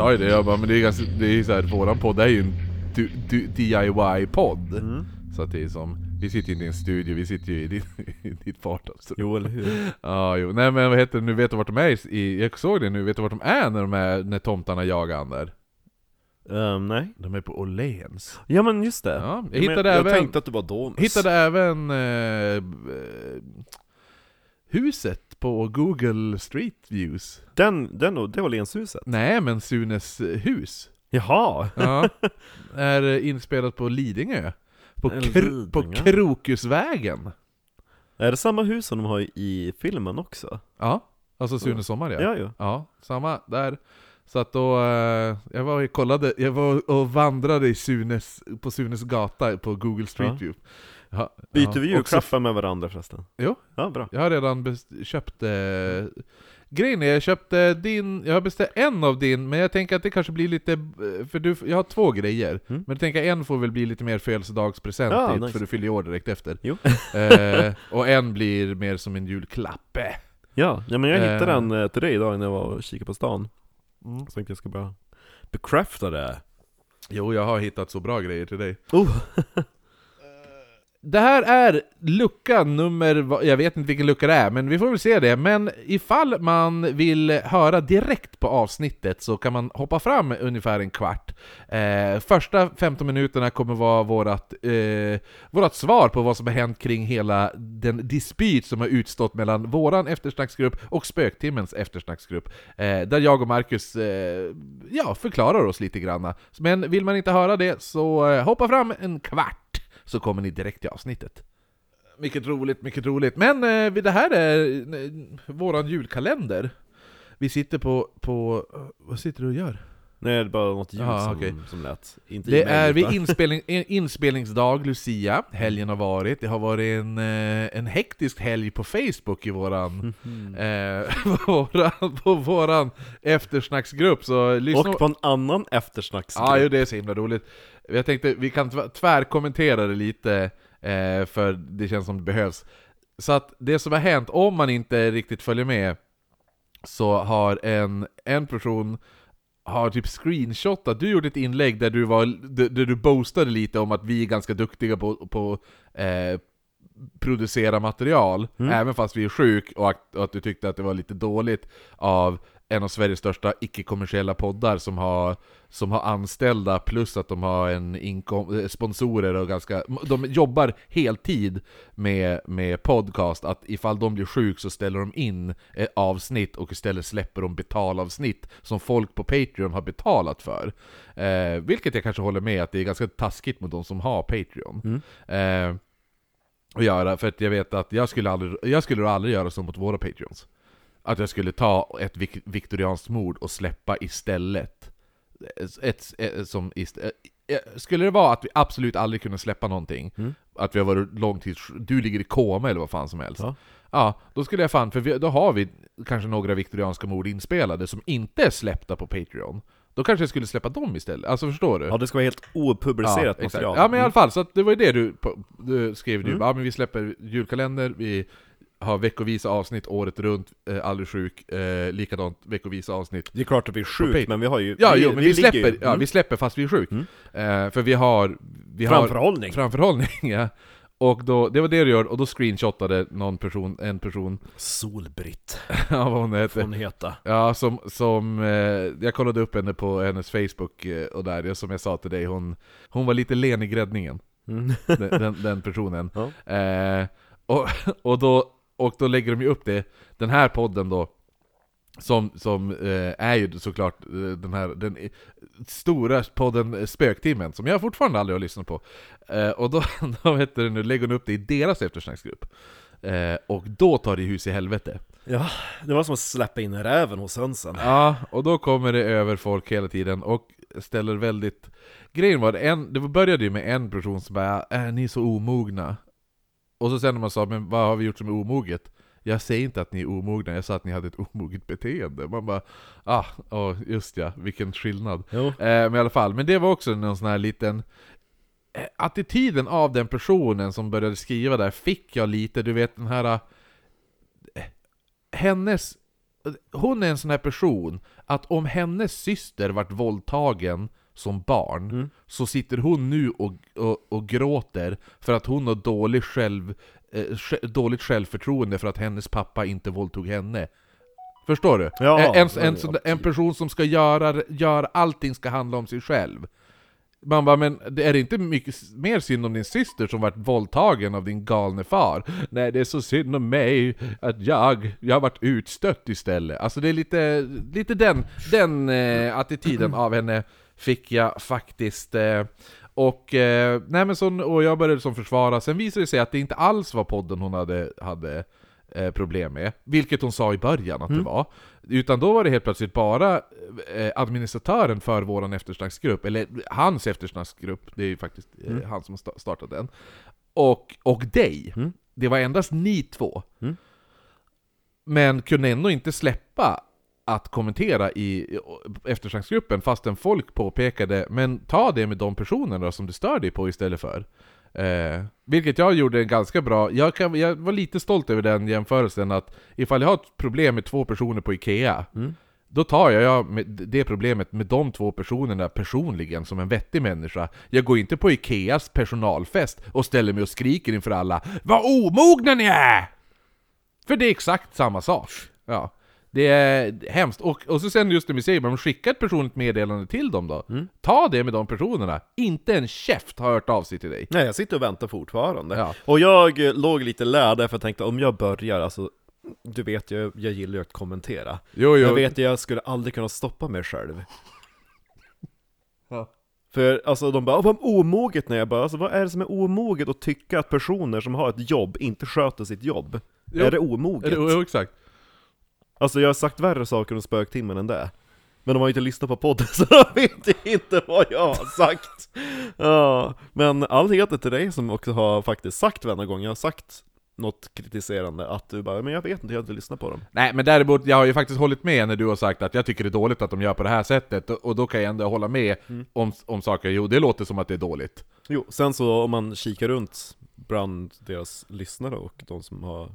sa ju det, jag bara, men det är ganska, det är så här, våran podd är ju en DIY-podd. Mm. Så att det är som, vi sitter ju inte i en studio, vi sitter ju i ditt, i ditt vardagsrum. Jo, eller hur? Ja, jo. Nej men vad heter det, nu vet du vart de är i, jag såg det nu, vet du vart de är när de är, när tomtarna jagar han där? Ehm, nej. De är på Åhléns. Ja men just det. Ja, jag men hittade jag även- tänkte att det var Domus. Hittade även eh, eh, huset på Google Street Views. Den, den, det var Lenshuset? Nej men Sunes eh, hus. Jaha! Ja, är eh, inspelat på Lidingö. På, kr- på. Krokusvägen. Är det samma hus som de har i filmen också? Ja, alltså Sunes sommar ja. Ja, ja. Ja, samma där. Så att då, eh, jag var och kollade, jag var och vandrade i Sunes, på Sunes gata på Google Street. View. Ja, Byter ja, vi julklappar med varandra förresten? Jo. Ja, bra. Jag har redan köpt... Eh, grejen är, jag köpte din... Jag har beställt en av din, men jag tänker att det kanske blir lite... eh, För du, jag har två grejer. Mm. Men jag tänker en får väl bli lite mer födelsedagspresent Ja, nice. för du fyller ju år direkt efter. Jo. Eh, och en blir mer som en julklapp. Ja, ja men jag hittade Eh. den eh, till dig idag när jag var och kikade på stan. Mm. Så tänkte jag ska bara bekräfta det. Jo, jag har hittat så bra grejer till dig. Oh. Det här är lucka nummer, jag vet inte vilken lucka det är, men vi får väl se det. Men ifall man vill höra direkt på avsnittet så kan man hoppa fram ungefär en kvart. Eh, första 15 minuterna kommer vara vårat, eh, vårat svar på vad som har hänt kring hela den dispyt som har utstått mellan våran eftersnacksgrupp och Spöktimmens eftersnacksgrupp. Eh, där jag och Marcus eh, ja, förklarar oss lite grann. Men vill man inte höra det så eh, hoppa fram en kvart så kommer ni direkt till avsnittet. Mycket roligt, mycket roligt. Men eh, det här är eh, våran julkalender. Vi sitter på, på... Eh, vad sitter du och gör? Nej, det bara något ljud Ja, som, okej. som lät. Inte Det är vid inspelning, in- inspelningsdag, Lucia. Helgen har varit. Det har varit en, eh, en hektisk helg på Facebook i våran, Mhm. eh, på våran, på våran eftersnacksgrupp. Så lyssna Och på en annan eftersnacksgrupp. Ja, det är så himla roligt. Jag tänkte vi kan tv- tvärkommentera det lite, eh, för det känns som det behövs. Så att det som har hänt, om man inte riktigt följer med, så har en, en person har typ screenshotat, du gjorde ett inlägg där du, var, där, du boastade lite om att vi är ganska duktiga på, på eh, producera material, Mm. även fast vi är sjuk, och att, och att du tyckte att det var lite dåligt av en av Sveriges största icke-kommersiella poddar som har, som har anställda plus att de har en inkom, eh, sponsorer och ganska... De jobbar heltid med, med podcast, att ifall de blir sjuk så ställer de in ett avsnitt och istället släpper de betalavsnitt som folk på Patreon har betalat för. Eh, vilket jag kanske håller med att det är ganska taskigt mot de som har Patreon. Eh, att göra, för att jag vet att jag skulle aldrig, jag skulle aldrig göra så mot våra Patreons. Att jag skulle ta ett vik- viktorianskt mord och släppa istället. Ett, ett, som ist, eh, skulle det vara att vi absolut aldrig kunde släppa någonting, Mm. att vi har varit långtids... Du ligger i koma eller vad fan som helst. Ja. Ja, då skulle jag fan, för vi, då har vi kanske några viktorianska mord inspelade som inte är släppta på Patreon. Då kanske jag skulle släppa dem istället, alltså förstår du? Ja, det ska vara helt opublicerat exakt. material. Ja men i alla fall, så det var ju det du, du skrev du, Mm. ja men vi släpper julkalender, vi har veckovisa avsnitt året runt, eh, aldrig sjuk, eh, likadant veckovisa avsnitt. Det är klart att vi är Patreon. men vi har ju... Ja, jo, men vi, ligger släpper, ju- ja, Mm. vi släpper fast vi är sjuk. Mm. Eh, för vi har... Vi Framförhållning. Har framförhållning, ja. Och då, det var det du gör, och då screenshotade någon person, en person, Solbritt, ja vad hon heter. hon heta. Ja, som, som eh, jag kollade upp henne på hennes Facebook eh, och där, som jag sa till dig, hon, hon var lite len i gräddningen. Mm. den, den, den personen. Ja. Eh, och, och, då, och då lägger de ju upp det, den här podden då, som, som eh, är ju såklart eh, den här den i- stora podden eh, Spöktimmen, som jag fortfarande aldrig har lyssnat på. Eh, och då, då heter det nu, lägger hon upp det i deras eftersnacksgrupp. Eh, och då tar det hus i helvete. Ja, det var som att släppa in räven hos hönsen. Ja, och då kommer det över folk hela tiden och ställer väldigt... Grejen var, en, det började ju med en person som bara 'Är ni så omogna?' Och så sen när man sa 'Men vad har vi gjort som är omoget?' Jag säger inte att ni är omogna, jag sa att ni hade ett omoget beteende. Man bara, ah, oh, just ja, vilken skillnad. Eh, men i alla fall, men det var också någon sån här liten eh, Attityden av den personen som började skriva där fick jag lite, du vet den här eh, Hennes Hon är en sån här person att om hennes syster vart våldtagen som barn Mm. Så sitter hon nu och, och, och gråter för att hon har dålig själv, eh, dåligt självförtroende för att hennes pappa inte våldtog henne Förstår du? Ja, en, en, en, en person som ska göra, göra allting ska handla om sig själv. Man bara, men det är det inte mycket mer synd om din syster som varit våldtagen av din galne far? Nej, det är så synd om mig att jag, jag har varit utstött istället. Alltså det är lite, lite den, den eh, attityden av henne fick jag faktiskt. Eh, och, eh, nej så, och jag började som försvara, sen visade det sig att det inte alls var podden hon hade, hade eh, problem med, vilket hon sa i början att det var. Utan då var det helt plötsligt bara eh, administratören för våran eftersnacksgrupp, eller hans eftersnacksgrupp, det är ju faktiskt eh, han som startat den, och, och dig. Mm. Det var endast ni två. Mm. Men kunde ändå inte släppa att kommentera i eftersnacksgruppen fastän folk påpekade Men ta det med de personerna som du stör dig på istället för eh, Vilket jag gjorde en ganska bra, jag, kan, jag var lite stolt över den jämförelsen att Ifall jag har ett problem med två personer på IKEA Mm. Då tar jag det problemet med de två personerna personligen som en vettig människa Jag går inte på Ikeas personalfest och ställer mig och skriker inför alla Vad omogna ni är! För det är exakt samma sak. Ja. Det är hemskt. Och, och så sen just det säger, men skicka ett personligt meddelande till dem då. Mm. Ta det med de personerna. Inte en käft har hört av sig till dig. Nej, jag sitter och väntar fortfarande. Ja. Och jag eh, låg lite lä där för jag tänkte om jag börjar, alltså du vet jag, jag gillar ju att kommentera. Jo, jo. Jag vet jag skulle aldrig kunna stoppa mig själv. Ja. För alltså de bara "Åh, vad omoget när jag bara, alltså vad är det som är omoget att tycka att personer som har ett jobb inte sköter sitt jobb? Jo. Är det omoget? Jo, exakt. Alltså jag har sagt värre saker om spöktimmen än det. Men de har ju inte lyssnat på podden så de vet inte vad jag har sagt. Ja, men all heder till dig som också har faktiskt sagt varenda gång jag har sagt något kritiserande att du bara 'Men jag vet inte, jag har inte lyssnat på dem' Nej, men däremot, jag har ju faktiskt hållit med när du har sagt att jag tycker det är dåligt att de gör på det här sättet, och och då kan jag ändå hålla med Mm. om, om saker. Jo, det låter som att det är dåligt. Jo, sen så om man kikar runt bland deras lyssnare och de som har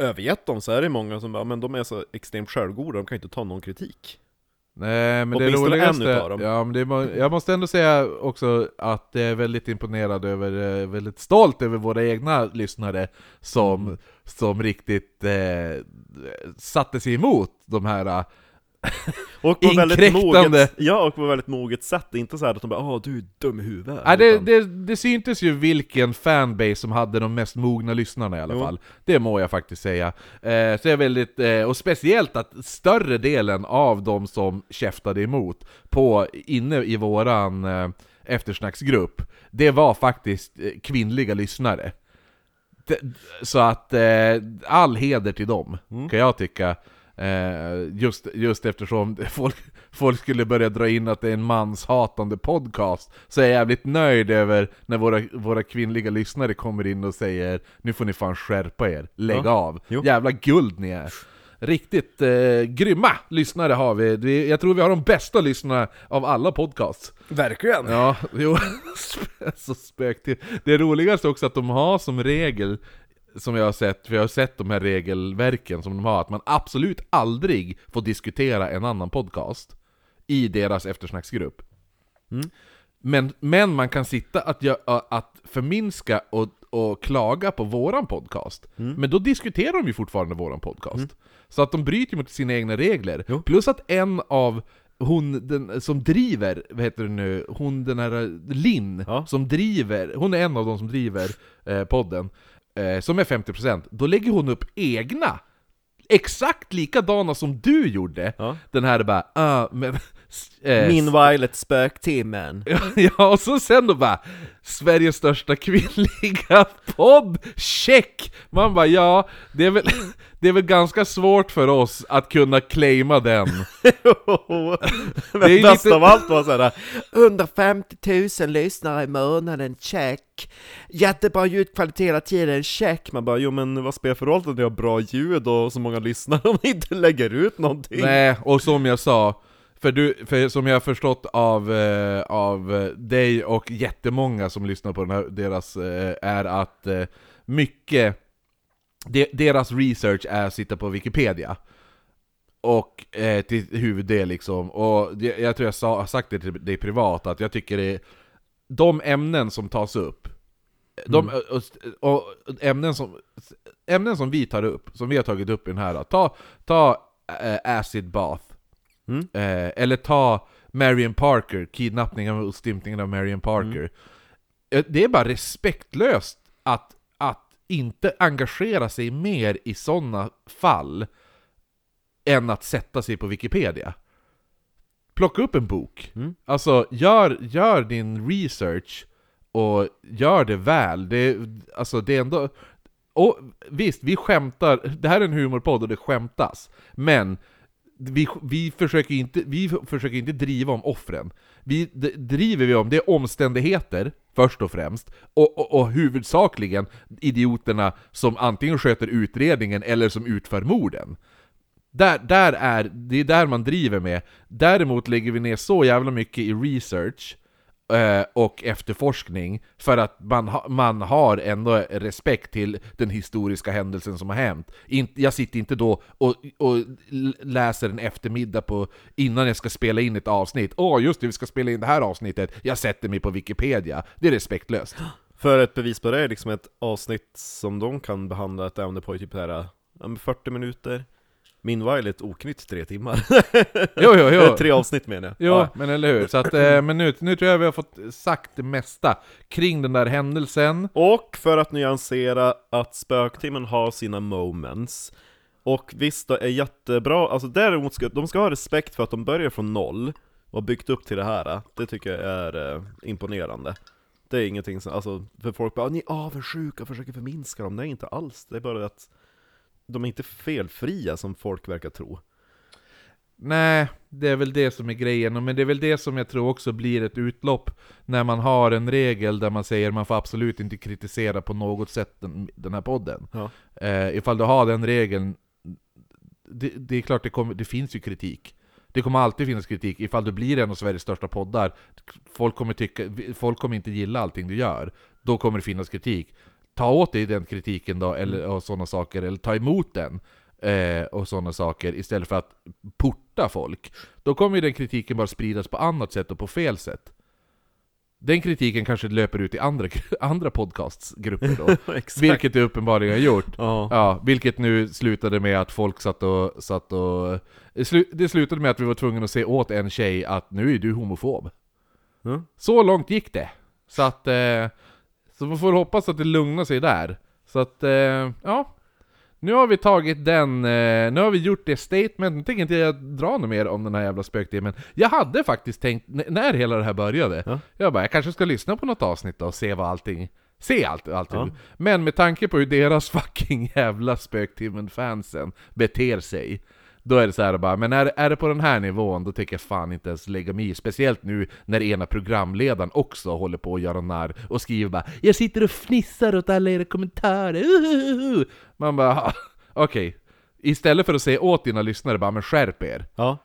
övergett dem så är det många som bara 'Men de är så extremt självgoda, de kan inte ta någon kritik' Nej, men det Åtminstone en roligaste... dem. Ja, men det, jag måste ändå säga också att jag är väldigt imponerad över, eh, väldigt stolt över våra egna lyssnare som, Mm. som riktigt eh, satte sig emot de här... Och på väldigt moget, ja, och på väldigt moget sätt, inte så här att de bara 'Åh, du är dum i huvudet' Nej, det, utan- det, det syntes ju vilken fanbase som hade de mest mogna lyssnarna i alla Jo. fall. Det må jag faktiskt säga. Eh, så jag är väldigt, eh, och speciellt att större delen av de som käftade emot på, inne i våran eh, eftersnacksgrupp, det var faktiskt eh, kvinnliga lyssnare. Så att eh, all heder till dem, Mm. kan jag tycka. Eh, just, just eftersom folk, folk skulle börja dra in att det är en manshatande podcast, så är jag jävligt nöjd över när våra, våra kvinnliga lyssnare kommer in och säger Nu får ni fan skärpa er, lägg Ja. av, Jo. jävla guld ni är! Riktigt eh, grymma lyssnare har vi, vi, jag tror vi har de bästa lyssnarna av alla podcasts. Verkligen! Ja, jo, så spök till. Det roligaste också att de har som regel, som jag har sett, för jag har sett de här regelverken som de har, att man absolut aldrig får diskutera en annan podcast i deras eftersnacksgrupp. Mm. Men, men man kan sitta att, gö- att förminska och, och klaga på våran podcast. Mm. Men då diskuterar de ju fortfarande våran podcast. Så att de bryter mot sina egna regler. Jo. Plus att en av hon den, som driver, vad heter det nu, hon den här Linn, Ja. som driver, hon är en av de som driver eh, podden, eh, som är 50%, då lägger hon upp egna, exakt likadana som du gjorde. Ja. Den här bara, ah, men Eh, Meanwhile ett spöktimmen. ja, och så sen då bara Sveriges största kvinnliga podd, check! Man bara ja, det är väl, det är väl ganska svårt för oss att kunna claima den. Det är bäst lite- av allt var såhär 150 000 lyssnare i månaden, check! Jättebra ljudkvalitet hela tiden, check! Man bara jo men vad spelar för roll att ni har bra ljud och så många lyssnare om ni inte lägger ut någonting? Nej, och som jag sa, för, du, för som jag har förstått av, eh, av eh, dig och jättemånga som lyssnar på den här, deras, eh, är att eh, mycket, de, deras research är att sitta på Wikipedia. Och eh, till huvuddel liksom, och det, jag tror jag sa, har sagt det till dig privat, att jag tycker det de ämnen som tas upp, de, och, och, och ämnen, som, ämnen som vi tar upp, som vi har tagit upp i den här, ta, ta eh, Acid Bath, Mm. eh, eller ta Marion Parker, kidnappningen och stympningen av Marion Parker. Eh, Det är bara respektlöst att, att inte engagera sig mer i sådana fall än att sätta sig på Wikipedia. Plocka upp en bok. Mm. Alltså, gör, gör din research och gör det väl. Det, alltså, det är ändå... Och visst, vi skämtar, det här är en humorpodd och det skämtas, men vi, vi, försöker inte, vi försöker inte driva om offren. Vi driver vi om, det är omständigheter, först och främst, och, och, och huvudsakligen idioterna som antingen sköter utredningen eller som utför morden. Där, där är, det är där man driver med. Däremot lägger vi ner så jävla mycket i research eh, Eh, och efterforskning för att man, ha, man har ändå respekt till den historiska händelsen som har hänt. In, jag sitter inte då och, och läser en eftermiddag på, innan jag ska spela in ett avsnitt. Åh, just det, vi ska spela in det här avsnittet. Jag sätter mig på Wikipedia. Det är respektlöst. För ett bevis på det är liksom ett avsnitt som de kan behandla ett ämne på i typ här, 40 minuter Meanwhile ett oknytt tre timmar Jo, jo, jo. Tre avsnitt menar jag Jo, Ja. men eller hur. Så att, eh, men nu, nu tror jag vi har fått sagt det mesta kring den där händelsen. Och för att nyansera att spöktimmen har sina moments Och visst, det är jättebra, alltså däremot ska de ska ha respekt för att de börjar från noll Och har byggt upp till det här, det tycker jag är eh, imponerande Det är ingenting som, alltså, för folk bara 'Ni är avundsjuka och försöker förminska dem' Nej inte alls, det är bara att De är inte felfria som folk verkar tro Nej, det är väl det som är grejen, men det är väl det som jag tror också blir ett utlopp när man har en regel där man säger man får absolut inte kritisera på något sätt den, den här podden. Ja. Eh, ifall du har den regeln, det, det är klart det, kommer, det finns ju kritik. Det kommer alltid finnas kritik ifall du blir en av Sveriges största poddar. Folk kommer, tycka, folk kommer inte gilla allting du gör. Då kommer det finnas kritik. Ta åt dig den kritiken då, eller och sådana saker, eller ta emot den. Eh, och sådana saker, istället för att porta folk. Då kommer ju den kritiken bara spridas på annat sätt och på fel sätt. Den kritiken kanske löper ut i andra, andra podcastsgrupper då. Vilket det uppenbarligen har gjort. Ja, Ja, vilket nu slutade med att folk satt och... Satt och det slu- det slutade med att vi var tvungna att se åt en tjej att nu är du homofob. Mm. Så långt gick det. Så att... Eh, så man får hoppas att det lugnar sig där. Så att, eh, ja. Nu har vi tagit den, eh, nu har vi gjort det statement, nu tänker inte jag dra något mer om den här jävla spöktimmen. Jag hade faktiskt tänkt, när hela det här började, Ja. jag bara, jag kanske ska lyssna på något avsnitt då och se vad allting, se allt, allt. Ja. Men med tanke på hur deras fucking jävla spöktimmen-fansen beter sig, då är det så här bara, men är, är det på den här nivån, då tänker jag fan inte ens lägga mig i. Speciellt nu när ena programledaren också håller på att göra narr och skriver bara 'Jag sitter och fnissar åt alla era kommentarer' Uhuhu." Man bara, "Ha, okej. Istället för att säga åt dina lyssnare bara 'Men skärp er' ja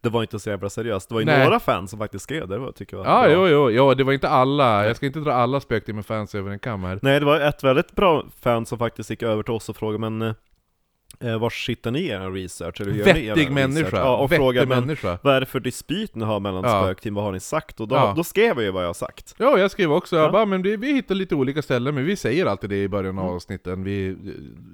Det var inte så jävla seriöst, det var ju Nej. några fans som faktiskt skrev det, tycker jag Ja, jo, jo, jo, det var inte alla. Jag ska inte dra alla spöktimmen-fans över en kam här. Nej, det var ett väldigt bra fan som faktiskt gick över till oss och frågade men eh, var sitter ni i er research? Eller hur gör ni er Vettig research? människa. Ja, och Vettig frågade men, människa. vad är det för dispyt ni har mellan Ja. spökteam, vad har ni sagt? Och då, Ja. då skrev jag ju vad jag har sagt Ja, jag skrev också, Ja. jag bara, men det, vi hittar lite olika ställen, men vi säger alltid det i början av avsnitten, vi, eh,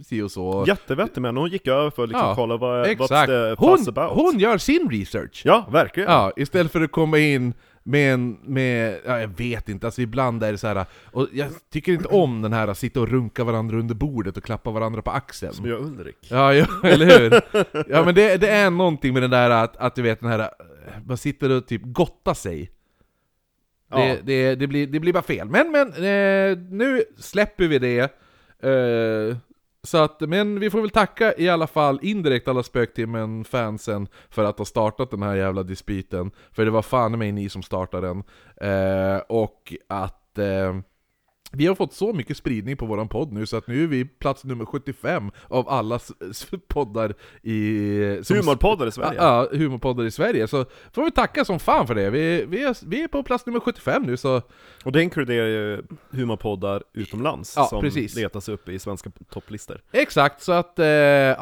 si och så. Jättevettig men hon gick över för att liksom Ja, kolla vad, what's Exakt. the Hon, about hon gör sin research! Ja, verkligen! Ja, istället för att komma in med en, med, ja, jag vet inte, alltså ibland är det så här. och jag tycker inte om den här sitta och runka varandra under bordet och klappa varandra på axeln. Som jag Ulrik. Ja, ja, eller hur? Ja men det, det är någonting med den där att, att du vet den här, man sitter och typ gottar sig. Det, Ja. det, det, blir, det blir bara fel. Men, men, eh, nu släpper vi det. Eh, så att, men vi får väl tacka i alla fall indirekt alla Spöktimmen-fansen för att ha startat den här jävla dispyten. För det var fan mig ni som startade den. Eh, och att eh, vi har fått så mycket spridning på våran podd nu så att nu är vi plats nummer 75 av alla poddar i... som- Humorpoddar i Sverige. Ja, humorpoddar i Sverige. Så får vi tacka som fan för det. Vi, vi, är, vi är på plats nummer 75 nu så... Och det inkluderar ju humorpoddar utomlands Ja, som precis. letas upp i svenska topplistor. Exakt, så att eh,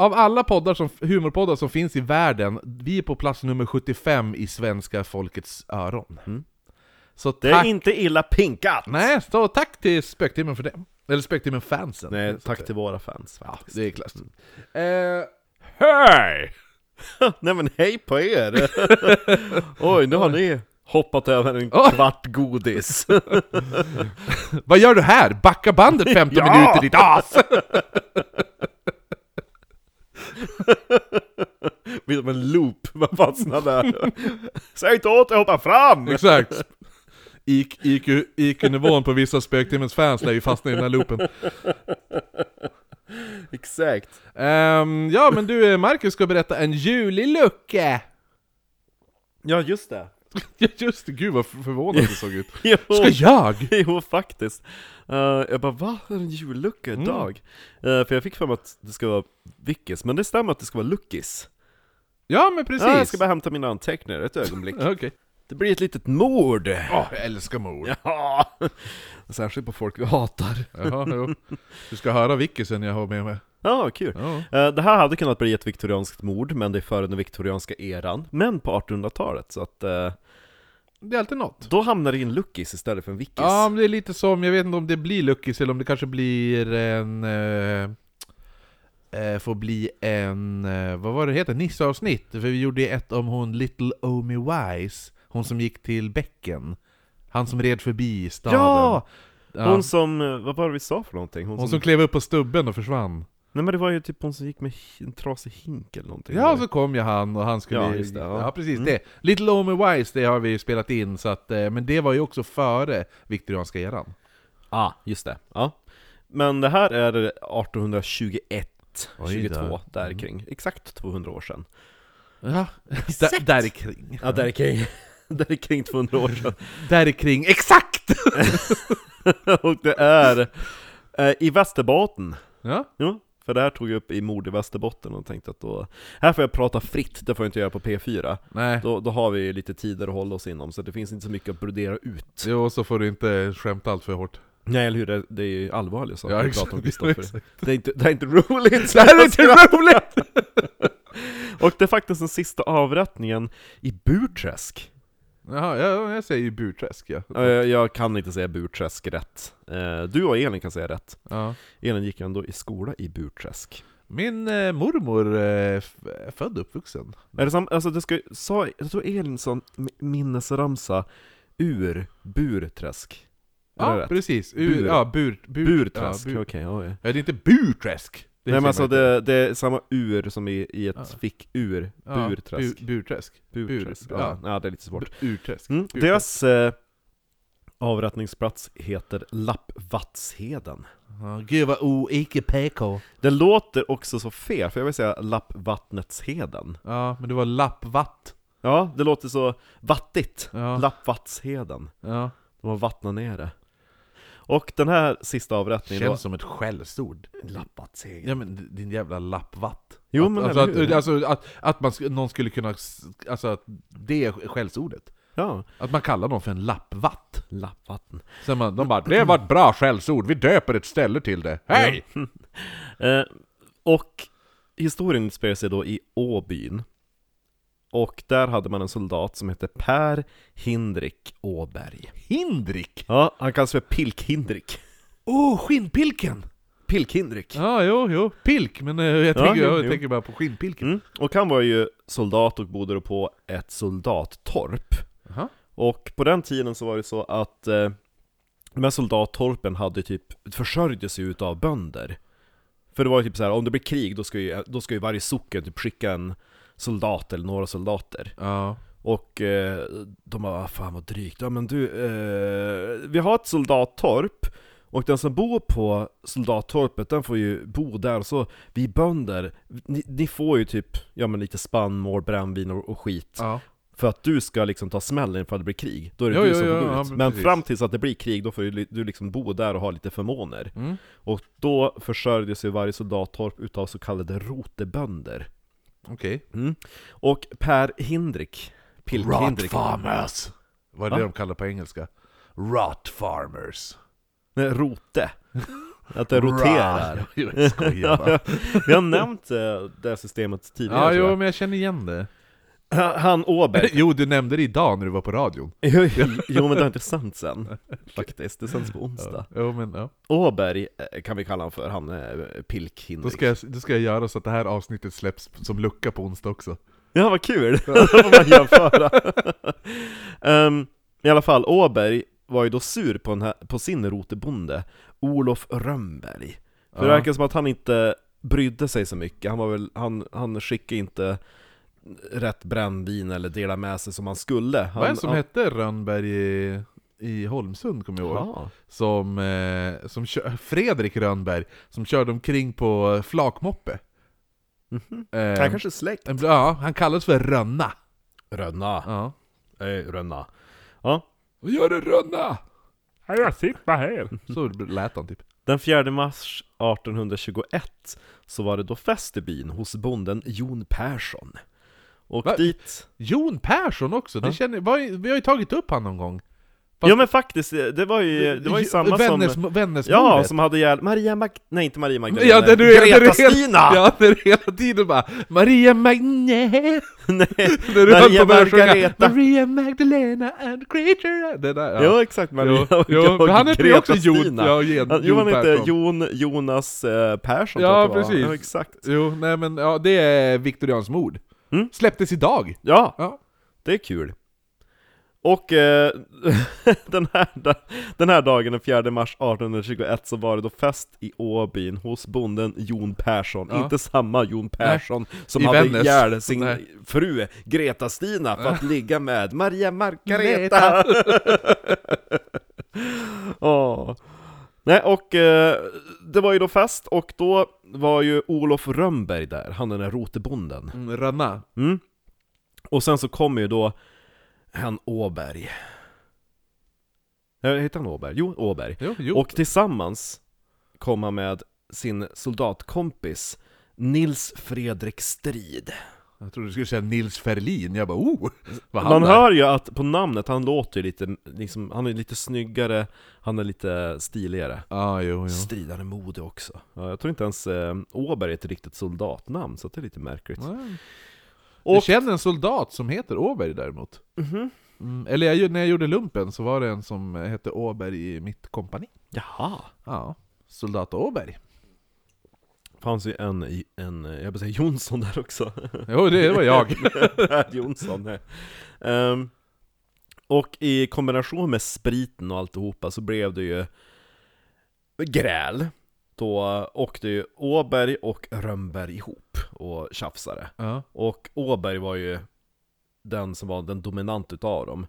av alla poddar som, humorpoddar som finns i världen, vi är på plats nummer 75 i svenska folkets öron. Mm. Så Det tack! är inte illa pinkat! Nej, så tack till Spöktimmen för det. Eller Spöktimmen-fansen. Nej, att tack till våra fans Ja, faktiskt. det är klass. Eh, hej! Nej men hej på er! Oj, nu har ni hoppat över en kvart godis. Vad gör du här? Backa bandet 15 Ja! minuter ditt as! Blir som en loop, man fastnar där. Säg inte åt dig hoppa fram! Exakt. IQ, IQ, IQ-nivån på vissa Spöktimmens fans lär ju fastna i den här loopen. Exakt. Ehm, ja men du Marcus ska berätta en julig lucka! Ja, just det. Ja just det, gud vad för- förvånad du såg ut. Jo, Ska jag? jo faktiskt. Uh, jag bara va? Är det en jullucka idag? Eh, för jag fick för mig att det ska vara Vickis, men det stämmer att det ska vara Luckis. Ja men precis! Ja, jag ska bara hämta mina anteckningar ett ögonblick. Okej. Det blir ett litet mord! Åh, jag älskar mord! Ja! Särskilt på folk vi hatar. Jaha, jo. Du ska höra Vickisen jag har med mig. Ja, kul. Ja. Eh, Det här hade kunnat bli ett viktorianskt mord, men det är före den viktorianska eran, men på 1800-talet, så att eh, Det är alltid något. då hamnar det i en luckis istället för en vickis. Ja, men det är lite som, jag vet inte om det blir Luckis eller om det kanske blir en... Eh, eh, får bli en, eh, vad var det heter, Nisse-avsnitt? För vi gjorde ett om hon Little Omi Wise, hon som gick till bäcken. Han som red förbi staden. Ja! Ja. Hon som, eh, vad var det vi sa för någonting? Hon, Hon som, som klev upp på stubben och försvann. Nej men det var ju typ hon som gick med en trasig hink eller någonting. Ja, så kom ju han och han skulle... Ja, just det, ja. ja precis Mm. det. Little Omi Wise, det har vi spelat in, så att, eh, men det var ju också före viktorianska eran. ah, just det. Ja. Men det här är 1821, Oj 22, då. där Mm. kring. Exakt 200 år sedan. Ja, där, där är kring. Ja, där är kring, där är kring 200 år sedan. Där är kring, exakt! Och det är eh, i Västerbotten. Ja, Jo, för det här tog jag upp i mord i Västerbotten och tänkte att då... Här får jag prata fritt, det får jag inte göra på P4. nej. Då, då har vi lite tider att hålla oss inom, så det finns inte så mycket att brodera ut. Jo, så får du inte skämta allt för hårt. Nej eller hur, det, det är ju allvarliga saker vi pratar om Kristoffer. exakt. Det är inte, det är inte roligt! Det här är inte roligt! Och det är faktiskt den sista avrättningen i Burträsk. Jaha, jag, jag säger ju burträsk ja. Ja, Jag, jag kan inte säga Burträsk rätt. Eh, Du och Elin kan säga rätt. ja. Elin gick ändå i skola i Burträsk. Min eh, mormor eh, f- är född och uppvuxen. Är det sam, alltså det ska, sa, jag tror Elin sa en minnesramsa ur Burträsk. Är det Ja, rätt? precis. Ur, Bur. Ja, bur, bur, Burträsk, Ja, okej, oj. ja, det är inte burträsk! Det Nej men alltså det, det är samma ur som i, i ett Ja. fick-ur, Ja, Burträsk. Bu, burträsk. Burträsk, bur, ja. ja det är lite svårt. Bu- Urträsk. Mm. Burträsk. Deras eh, avrättningsplats heter Lappvattsheden. Ja, gud vad o-icke-PK. Det låter också så fel, för jag vill säga Lappvattnetsheden. Ja, men det var lappvatt. Ja, det låter så vattigt. Ja. Lappvattsheden. Ja. De har vattnat ner det. Och den här sista avrättningen Känns som ett skällsord. Lappvattsheden. Ja men din jävla lappvatt. Jo, att, men alltså, att, alltså att, att man, någon skulle kunna, alltså att det är skällsordet. Ja, Att man kallar någon för en lappvatt. lappvatten. Sen man, de bara 'Det var ett bra skällsord, vi döper ett ställe till det' Hej! Eh, och historien utspelar sig då i Åbyn. Och där hade man en soldat som hette Per Hindrik Åberg. Hindrik! Ja, han kallas för Pilk-Hindrik. Oh, skinnpilken! Pilk-Hindrik. Ja, jo, jo. Pilk, men eh, jag, Ja, tänker, jo, jag jo. tänker bara på skinnpilken. Mm. Och han var ju soldat och bodde då på ett soldattorp. Jaha. Och på den tiden så var det så att eh, de här soldattorpen hade typ försörjde sig utav bönder. För det var ju typ så här, om det blir krig då ska ju, då ska ju varje socken typ skicka en soldat eller några soldater. Ja. Och eh, de bara, "Ah, fan vad drygt. Ja men du, eh, vi har ett soldattorp och den som bor på soldattorpet, den får ju bo där. Så vi bönder, ni, ni får ju typ, ja men lite spannmål, brännvin och, och skit. Ja. För att du ska liksom ta smällen för att det blir krig. Då är det Jo, du jo, som jo, får gå ja, ut. men Men fram tills att det blir krig, då får li- du liksom bo där och ha lite förmåner. Mm. Och då försörjdes ju varje soldattorp utav så kallade rotebönder. Okej. Mm. Och Per Hindrik, Pilk Hindrik, farmers. Vad är det Va? de kallar på engelska? Rot farmers. nej, rote. Att det roterar. Jag skojar bara. Vi har nämnt eh, det här systemet tidigare Ja, tror jo, jag. men jag känner igen det. Han- Han Åberg, Jo, du nämnde det idag när du var på radion. jo, jo men det har inte sänts än faktiskt, det sänds på onsdag. Jo, men ja. Åberg eh, kan vi kalla honom för, han är Pilk Hindrik. Då ska, jag, då ska jag göra så att det här avsnittet släpps som lucka på onsdag också. Ja, vad kul! Då får man jämföra. Ehm, I alla fall, Åberg var ju då sur på, här, på sin rotebonde, Olof Rönnberg. För det Ja. verkar som att han inte brydde sig så mycket, han, var väl, han, han skickade inte rätt brännvin eller delade med sig som han skulle. Han, Vad är det som han, hette Rönnberg i, i Holmsund, kommer jag ihåg? Som, eh, som kö- Fredrik Rönnberg, som körde omkring på flakmoppe. Mhm. Eh, Han kanske är släkt? en- Ja, han kallades för Rönna. Rönna. Ja. Eh, Rönna. Ja. Vad gör du Rönna? Jag sitter här. Så lät han typ. Den 4 mars 1821 så var det då fest i byn hos bonden Jon Persson. Och Va? dit... Jon Persson också, det känner, vad, vi har ju tagit upp han någon gång. Ja men faktiskt, det var ju, det var ju samma Vänners, som... Vännäsmordet. Ja, som hade ihjäl Maria Mag... Nej inte Maria Magdalena, Ja, där du, där Greta du hela- Stina! Ja, där du hela tiden bara Maria Magne Nej, När du Maria Margareta. Maria Magdalena and creature Det där, ja. Jo exakt, Maria jo, och jo, men han heter ju också Jon, ja, Jon, Han- Jo han heter Persson. Jon Jonas eh, Persson Ja, var. precis. Ja, exakt. Jo, nej men ja, det är Viktorians mord. Mm. Släpptes idag. Ja, Ja. det är kul. Och eh, den, här, den här dagen, den 4 mars 1821, så var det då fest i Åbyn hos bonden Jon Persson. Ja. Inte samma Jon Persson som I hade Vännäs. ihjäl sin Nej. fru Greta-Stina för att ligga med Maria Margareta. Åh. Nej, och eh, det var ju då fest, och då var ju Olof Rönnberg där, han den där rotebonden. Mm, Rönna. Mm. Och sen så kommer ju då han Åberg. Eh, Heter han Åberg? Jo, Åberg. Jo, jo. Och tillsammans kom han med sin soldatkompis Nils Fredrik Strid. Jag trodde du skulle säga Nils Ferlin, jag bara oh! Var han Man där? hör ju att på namnet, han låter ju lite, liksom, han är lite snyggare, han är lite stiligare. Ja, jo, jo. Stridande mode också. Ja, jag tror inte ens eh, Åberg är ett riktigt soldatnamn, så det är lite märkligt. Nej. Jag känner en soldat som heter Åberg däremot. Mhm. Mm, eller jag, när jag gjorde lumpen så var det en som hette Åberg i mitt kompani. Jaha. Ja, soldat Åberg. Fanns ju en, en jag vill säga Jonsson där också. Jo, det var jag. Jonsson. nej. Ehm, och i kombination med spriten och alltihopa så blev det ju gräl. Då åkte ju Åberg och Rönnberg ihop och tjafsade. ja. Och Åberg var ju den som var den dominant utav dem.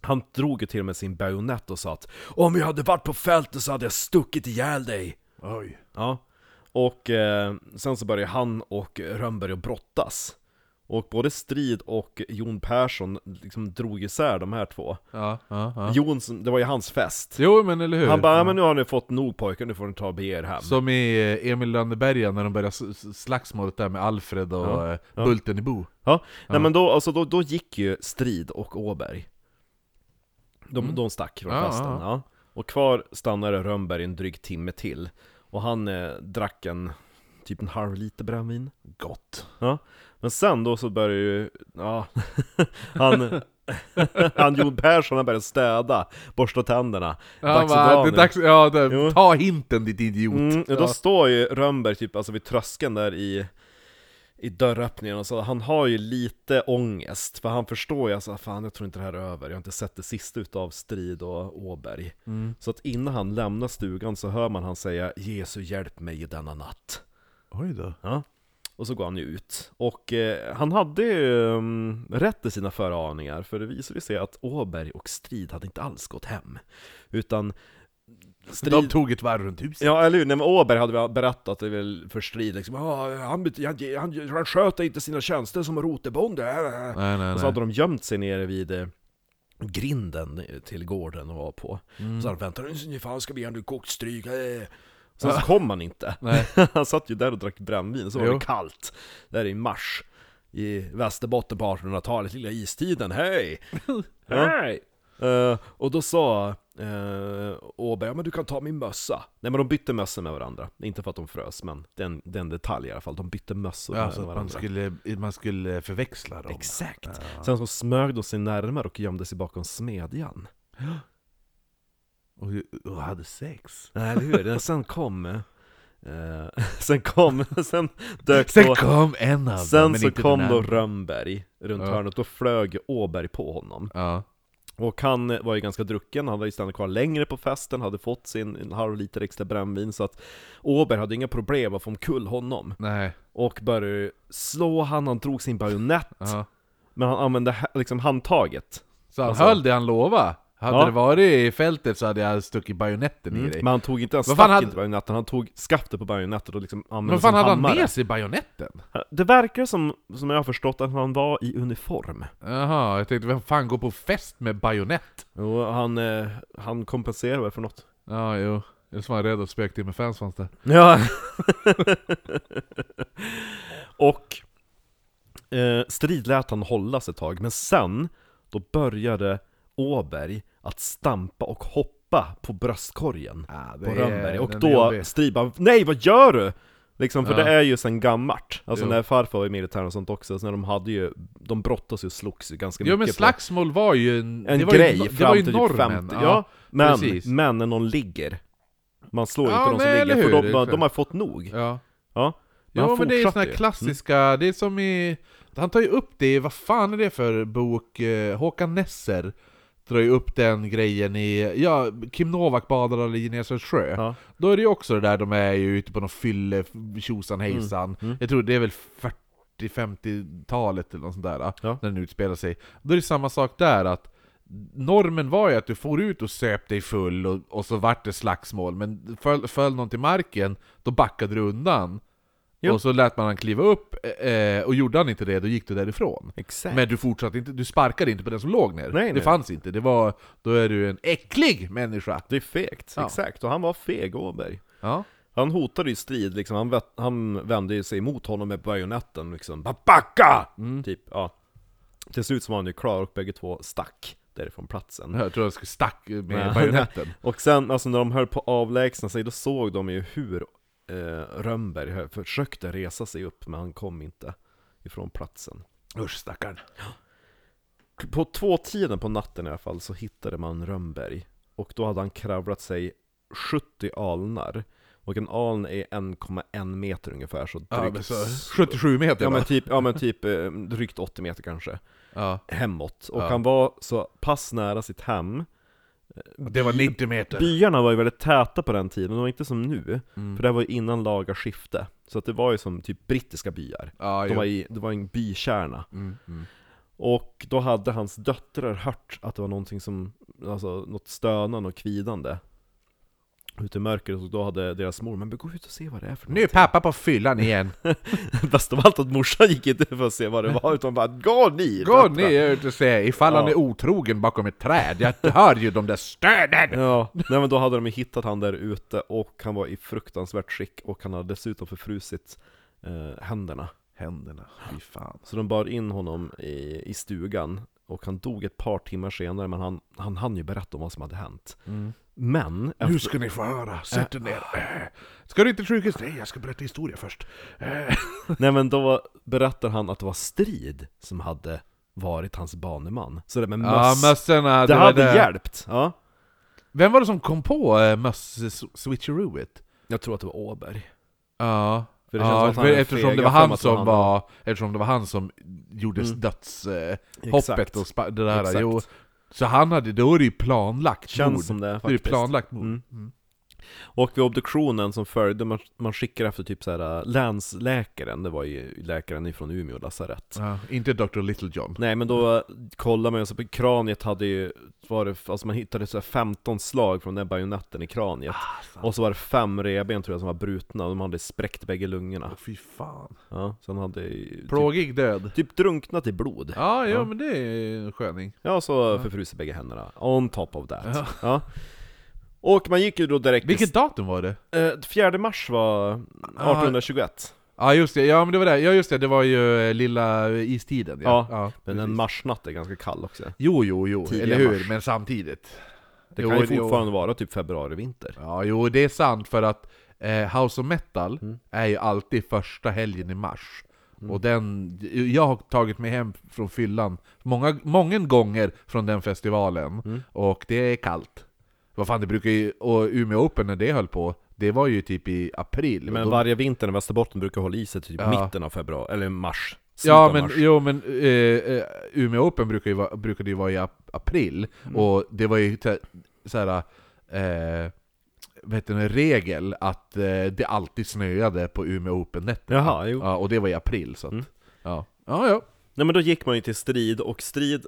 Han drog ju till och med sin bajonett och sa att Om jag hade varit på fältet så hade jag stuckit ihjäl dig! Oj. Ja, och eh, sen så började han och Rönnberg att brottas. Och både Strid och Jon Persson liksom drog isär de här två. Ja, ja, ja. Jon, som- det var ju hans fest. Jo, men eller hur? Han bara, Ja. men nu har ni fått nog pojkar, nu får ni ta och bege er hem. Som i eh, Emil Lönneberga när de s- slagsmålet där med Alfred och Ja, eh, ja. Bulten i Bo. Ja, nej men då, alltså, då, då gick ju Strid och Åberg. De, Mm. de stack från festen, ja. ja. Och kvar stannade Rönnberg en dryg timme till. Och han eh, drack en, typ en halv liter brännvin. Gott. Men sen då så började ju, ja, han, han Jon Persson han började städa, borsta tänderna. Ja, Dags att dra det nu. dags, ja, det, ta hinten ditt idiot. Mm, och då ja. står ju Rönnberg typ alltså vid tröskeln där i, i dörröppningen och så, han har ju lite ångest, för han förstår ju alltså, fan jag tror inte det här är över, jag har inte sett det sista utav Strid och Åberg. Så att innan han lämnar stugan så hör man han säga 'Jesu hjälp mig i denna natt' Oj då. Ja. Och så går han ju ut. Och eh, han hade ju um, rätt i sina föraningar, för det visade sig att Åberg och Strid hade inte alls gått hem. Utan Strid... De tog ett varv runt huset. Ja, eller hur? Nej, men Åberg hade berättat det väl för Strid liksom, ah, han, han, han, han sköter inte sina tjänster som rotebonde. Nej, nej, Och så nej. hade de gömt sig nere vid eh, grinden till gården och var på. Mm. Så han väntade, nu fan ska vi göra nu kokt stryk. Sen så kom han inte. Nej. Han satt ju där och drack brännvin, så var Jo. det kallt. Där i mars. I Västerbotten på 1800-talet, lilla istiden, hej! Hej! Eh, och då sa uh, Åberg, ja men du kan ta min mössa. Nej men de bytte mössor med varandra. Inte för att de frös, men det är en, detalj i alla fall. De bytte mössor Ja, med att man varandra. skulle, man skulle förväxla dem. Exakt! Ja. Sen så smög de sig närmare och gömde sig bakom smedjan. Och, och hade sex. Nej, eller hur? Sen kom... eh, sen kom, sen dök Sen då, kom en av dem, sen så kom då. Rönnberg runt Ja. hörnet, då flög Åberg på honom. Ja. Och han var ju ganska drucken, han hade ju stannat kvar längre på festen, hade fått sin en halv liter extra brännvin, så att Åberg hade inga problem att få omkull honom. Nej. Och började slå han, han drog sin bajonett, Ja. men han använde liksom handtaget. Så han Alltså- höll det han lovade. Hade Ja. det varit i fältet så hade jag stuckit bajonetten i dig. Men han tog inte ens stack hade- inte bajonetten, han tog skaftet på bajonettet och liksom använde Men vad fan hade han med sig bajonetten? Det verkar som, som jag har förstått att han var i uniform. Jaha, jag tänkte vem fan går på fest med bajonett? Jo, han, eh, han kompenserar väl för något. Ja, jo. Jag var rädd att spöktimme fans fanns där. Ja. och eh, Strid lät han hållas ett tag, men sen då började Åberg att stampa och hoppa på bröstkorgen Ja, på Rönnberg. Och då bara 'Nej, vad gör du?' Liksom, för Ja. det är ju sen gammalt. Alltså Jo. när farfar var i militären och sånt också, så när de hade ju, de brottas ju och slogs ju ganska Jo men mycket på- slagsmål var ju en, en grej ju, fram var ju till typ 50, ja, men, precis. men när någon ligger Man slår Ja, inte de som ligger, för de, exakt. de har fått nog ja. Ja, men Jo han men det är ju här ju. klassiska, det är som i... Han tar ju upp det, vad fan är det för bok? Eh, Håkan Nesser drar ju upp den grejen i, ja, Kim Novak badar i Genesarets sjö. Ja. Då är det ju också det där, de är ju ute på någon fylle, tjosan hejsan. Mm. Jag tror det är väl 40-50-talet eller något sånt där, Ja. när den utspelar sig. Då är det samma sak där, att normen var ju att du for ut och söp dig full och, och så vart det slagsmål, men föll, föll någon till marken, då backade du undan. Jo. Och så lät man han kliva upp, eh, och gjorde han inte det, då gick du därifrån. Exakt Men du fortsatte inte, du sparkade inte på den som låg ner. Nej, det nej. fanns inte, det var, då är du en äcklig människa. Det är fegt, Ja. exakt, och han var feg Åberg Ja. Han hotade ju strid liksom, han, han vände ju sig mot honom med bajonetten liksom Backa! Mm. Typ, ja Till slut så var han ju klar och bägge två stack därifrån platsen Jag tror skulle stack med bajonetten. Och sen, alltså när de höll på att avlägsna sig, då såg de ju hur eh, Rönnberg försökte resa sig upp, men han kom inte ifrån platsen. Usch stackarn. På två tiden på natten i alla fall så hittade man Rönnberg, och då hade han kravlat sig 70 alnar. Och en aln är 1,1 meter ungefär, så Ja, drygt, men så 77 meter ja, men typ, ja men typ eh, drygt 80 meter kanske, Ja. hemåt. Och Ja. han var så pass nära sitt hem Det var 90 meter. Byarna var ju väldigt täta på den tiden, de var inte som nu. Mm. För det var ju innan laga skifte. Så att det var ju som typ brittiska byar. Ja, De jo. var i, det var en bykärna. Mm, mm. Och då hade hans döttrar hört att det var någonting som, alltså något stönande och kvidande. Ute i mörkret, och då hade deras mor, men gå ut och se vad det är för Nu är pappa på fyllan igen. Bäst av allt att morsan gick inte för att se vad det var, utan bara 'Gå ni!' Gå döttrar." ner ut och se ifall han Ja. är otrogen bakom ett träd. Jag hör ju de där stönen! Ja, nej men då hade de hittat han där ute och han var i fruktansvärt skick och han hade dessutom förfrusit eh, händerna. Händerna, fy fan. Så de bar in honom i, i stugan och han dog ett par timmar senare men han, han hann ju berätta om vad som hade hänt. Men, Nu efter, ska ni få höra, sätt er ner. Äh, Ska du inte till sjukhus? Nej, jag ska berätta historia först. Äh. nej men då berättar han att det var Strid som hade varit hans baneman. Så det med möss, Ja, mössorna, det, var hade det. hjälpt. Ja. Vem var det som kom på äh, möss-switcherooet? Jag tror att det var Åberg. Ja, För det Ja, för eftersom det var han som han- var, eftersom det var han som gjorde Mm. dödshoppet Exakt. och spa- det där, Exakt. jo. Så han hade, då är det ju planlagt Känns mord. som det det är faktiskt. planlagt mord. Mm. Mm. Och vid obduktionen som följde, man, man skickar efter typ så här äh, länsläkaren, det var ju läkaren ifrån Umeå lasarett. Ja, inte Dr. Little John. Nej men då kollar man ju, så på kraniet hade ju, var det, alltså man hittade så här 15 slag från den bajonetten i kraniet. Och så var det fem revben tror jag som var brutna, och de hade spräckt bägge lungorna. Åh, fy fan. Ja, så han hade typ, Plågig död. typ drunknat i blod. Ja, ja, Ja. men det är en sköning. Ja, så förfrusit bägge händerna. On top of that. Ja. Ja. Och man gick ju då direkt Vilket datum var det? Eh, 4 mars var 1821. Ja just det, ja men det var det, ja just det, det var ju eh, lilla istiden ja. Ja, Men en precis. marsnatt är ganska kall också. Jo, jo, jo, Tidiga eller hur? mars. Men samtidigt. Det Jo, kan ju jo. fortfarande vara typ februari-vinter. Ja, jo det är sant för att eh, House of Metal Mm. är ju alltid första helgen i mars. Mm. Och den, jag har tagit mig hem från fyllan många, många gånger från den festivalen, Mm. och det är kallt. Vad fan, det brukar ju, och Umeå Open när det höll på, det var ju typ i april. Men då- varje vinter när Västerbotten brukar hålla i sig typ Ja. mitten av februari, eller mars. Ja men, mars. jo, men eh, eh, Umeå Open brukar ju vara, brukade ju vara i ap- april, Mm. och det var ju så- såhär, eh, vad heter det, regel att eh, det alltid snöade på Umeå Open-nätterna. Jaha, jo. Ja, och det var i april, så att, Mm. ja. Ja, ja. Nej men då gick man ju till strid, och strid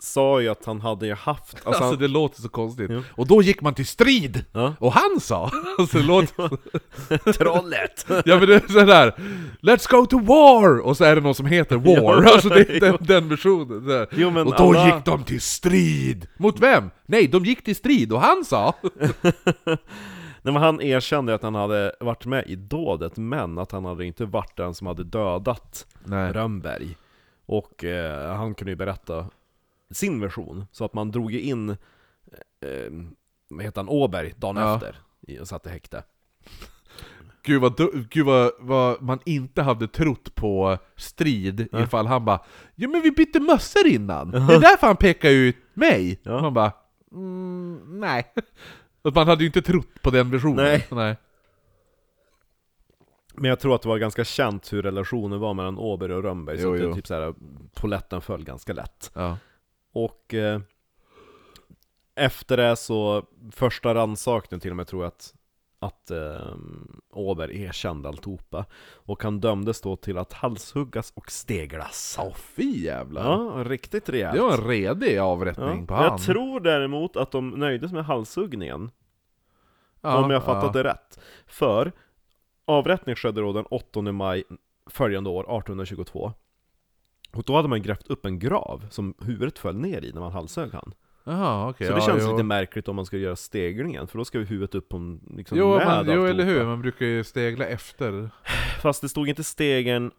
sa ju att han hade ju haft... Alltså, Alltså, han, det låter så konstigt. Jo. Och då gick man till strid! ja, Och han sa! Alltså det låter... trollet! Ja men det är sådär Let's go to war! Och så är det någon som heter war, Ja, alltså det är den, den versionen. Jo, Och då alla- gick de till strid! Mot vem? Nej, de gick till strid, och han sa Nej men han erkände att han hade varit med i dådet, men att han hade inte varit den som hade dödat Nej. Rönnberg. Och eh, han kunde ju berätta sin version, så att man drog ju in, eh, vad heter han, Åberg dagen Ja. efter, i- och satte häkte. Gud vad, du- gud vad, vad man inte hade trott på strid ifall han bara Ja men vi bytte mössor innan! Det är därför han pekar ut mig! Ja. Man bara mm, nej. Att man hade ju inte trott på den versionen. Nej. nej. Men jag tror att det var ganska känt hur relationen var mellan Åberg och Rönnberg, så Jo, att det jo. typ såhär, poletten föll ganska lätt. Ja. Och eh, efter det så, första rannsakningen till och med tror jag att, att eh, Åberg erkände alltihopa. Och han dömdes då till att halshuggas och steglas. Åh fy jävlar! Ja, riktigt rejält. Det var en redig avrättning Ja. på han. Jag tror däremot att de nöjdes med halshuggningen, Ja, om jag fattat ja. det rätt. För avrättningen skedde då den 8 maj följande år, 1822. Och då hade man grävt upp en grav som huvudet föll ner i när man halshögg han. Jaha, okej. Så det ja, känns jo. lite märkligt om man ska göra steglingen, för då ska ju huvudet upp på liksom Jo, med man, jo eller hur, man brukar ju stegla efter. Fast det stod inte stegen,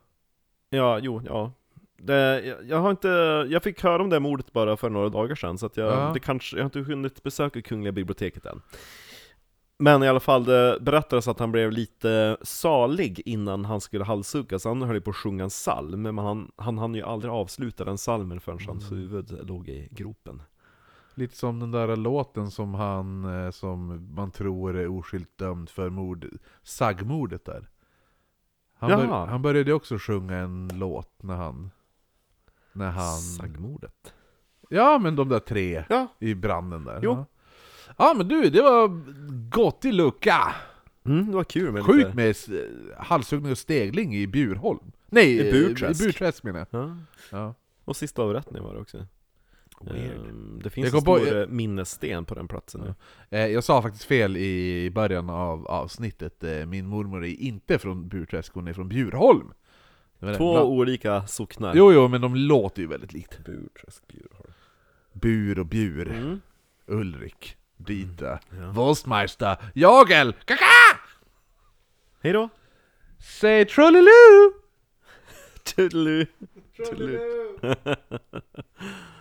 ja, jo, ja. Det, jag, jag har inte, jag fick höra om det mordet bara för några dagar sedan, så att jag, Ja. det kanske, jag har inte hunnit besöka Kungliga biblioteket än. Men i alla fall, det berättades att han blev lite salig innan han skulle halshuggas, han höll ju på att sjunga en psalm, men han, han hann ju aldrig avsluta den psalmen förrän hans Mm. huvud låg i gropen. Lite som den där låten som han, eh, som man tror är oskyldigt dömd för mord, saggmordet där. Han, bör, han började också sjunga en låt när han... När han... Saggmordet. Ja men de där tre Ja, i branden där. Jo. Ja. Ja men du, det var gott i lucka! mm, det var kul med Sjukt lite... med s- halshuggning och stegling i Bjurholm. Nej, I Burträsk. I Burträsk menar jag. Ja. Ja. Och sista avrättningen var det också. Weird. Ehm, Det finns Jag en kom på- stor eh, minnessten på den platsen nu. Eh, Jag sa faktiskt fel i början av avsnittet. Eh, Min mormor är inte från Burträsk, hon är från Bjurholm. Det var det. Två Bland- olika socknar. Jo, jo, men de låter ju väldigt likt. Burträsk, Bjurholm. Bur och Bjur. Mm. Ulrik. Dita. Ja. Wurstmeister. Jagel. Kaka! Hej då! Säg trullelu! Toodaloo! Trullelu!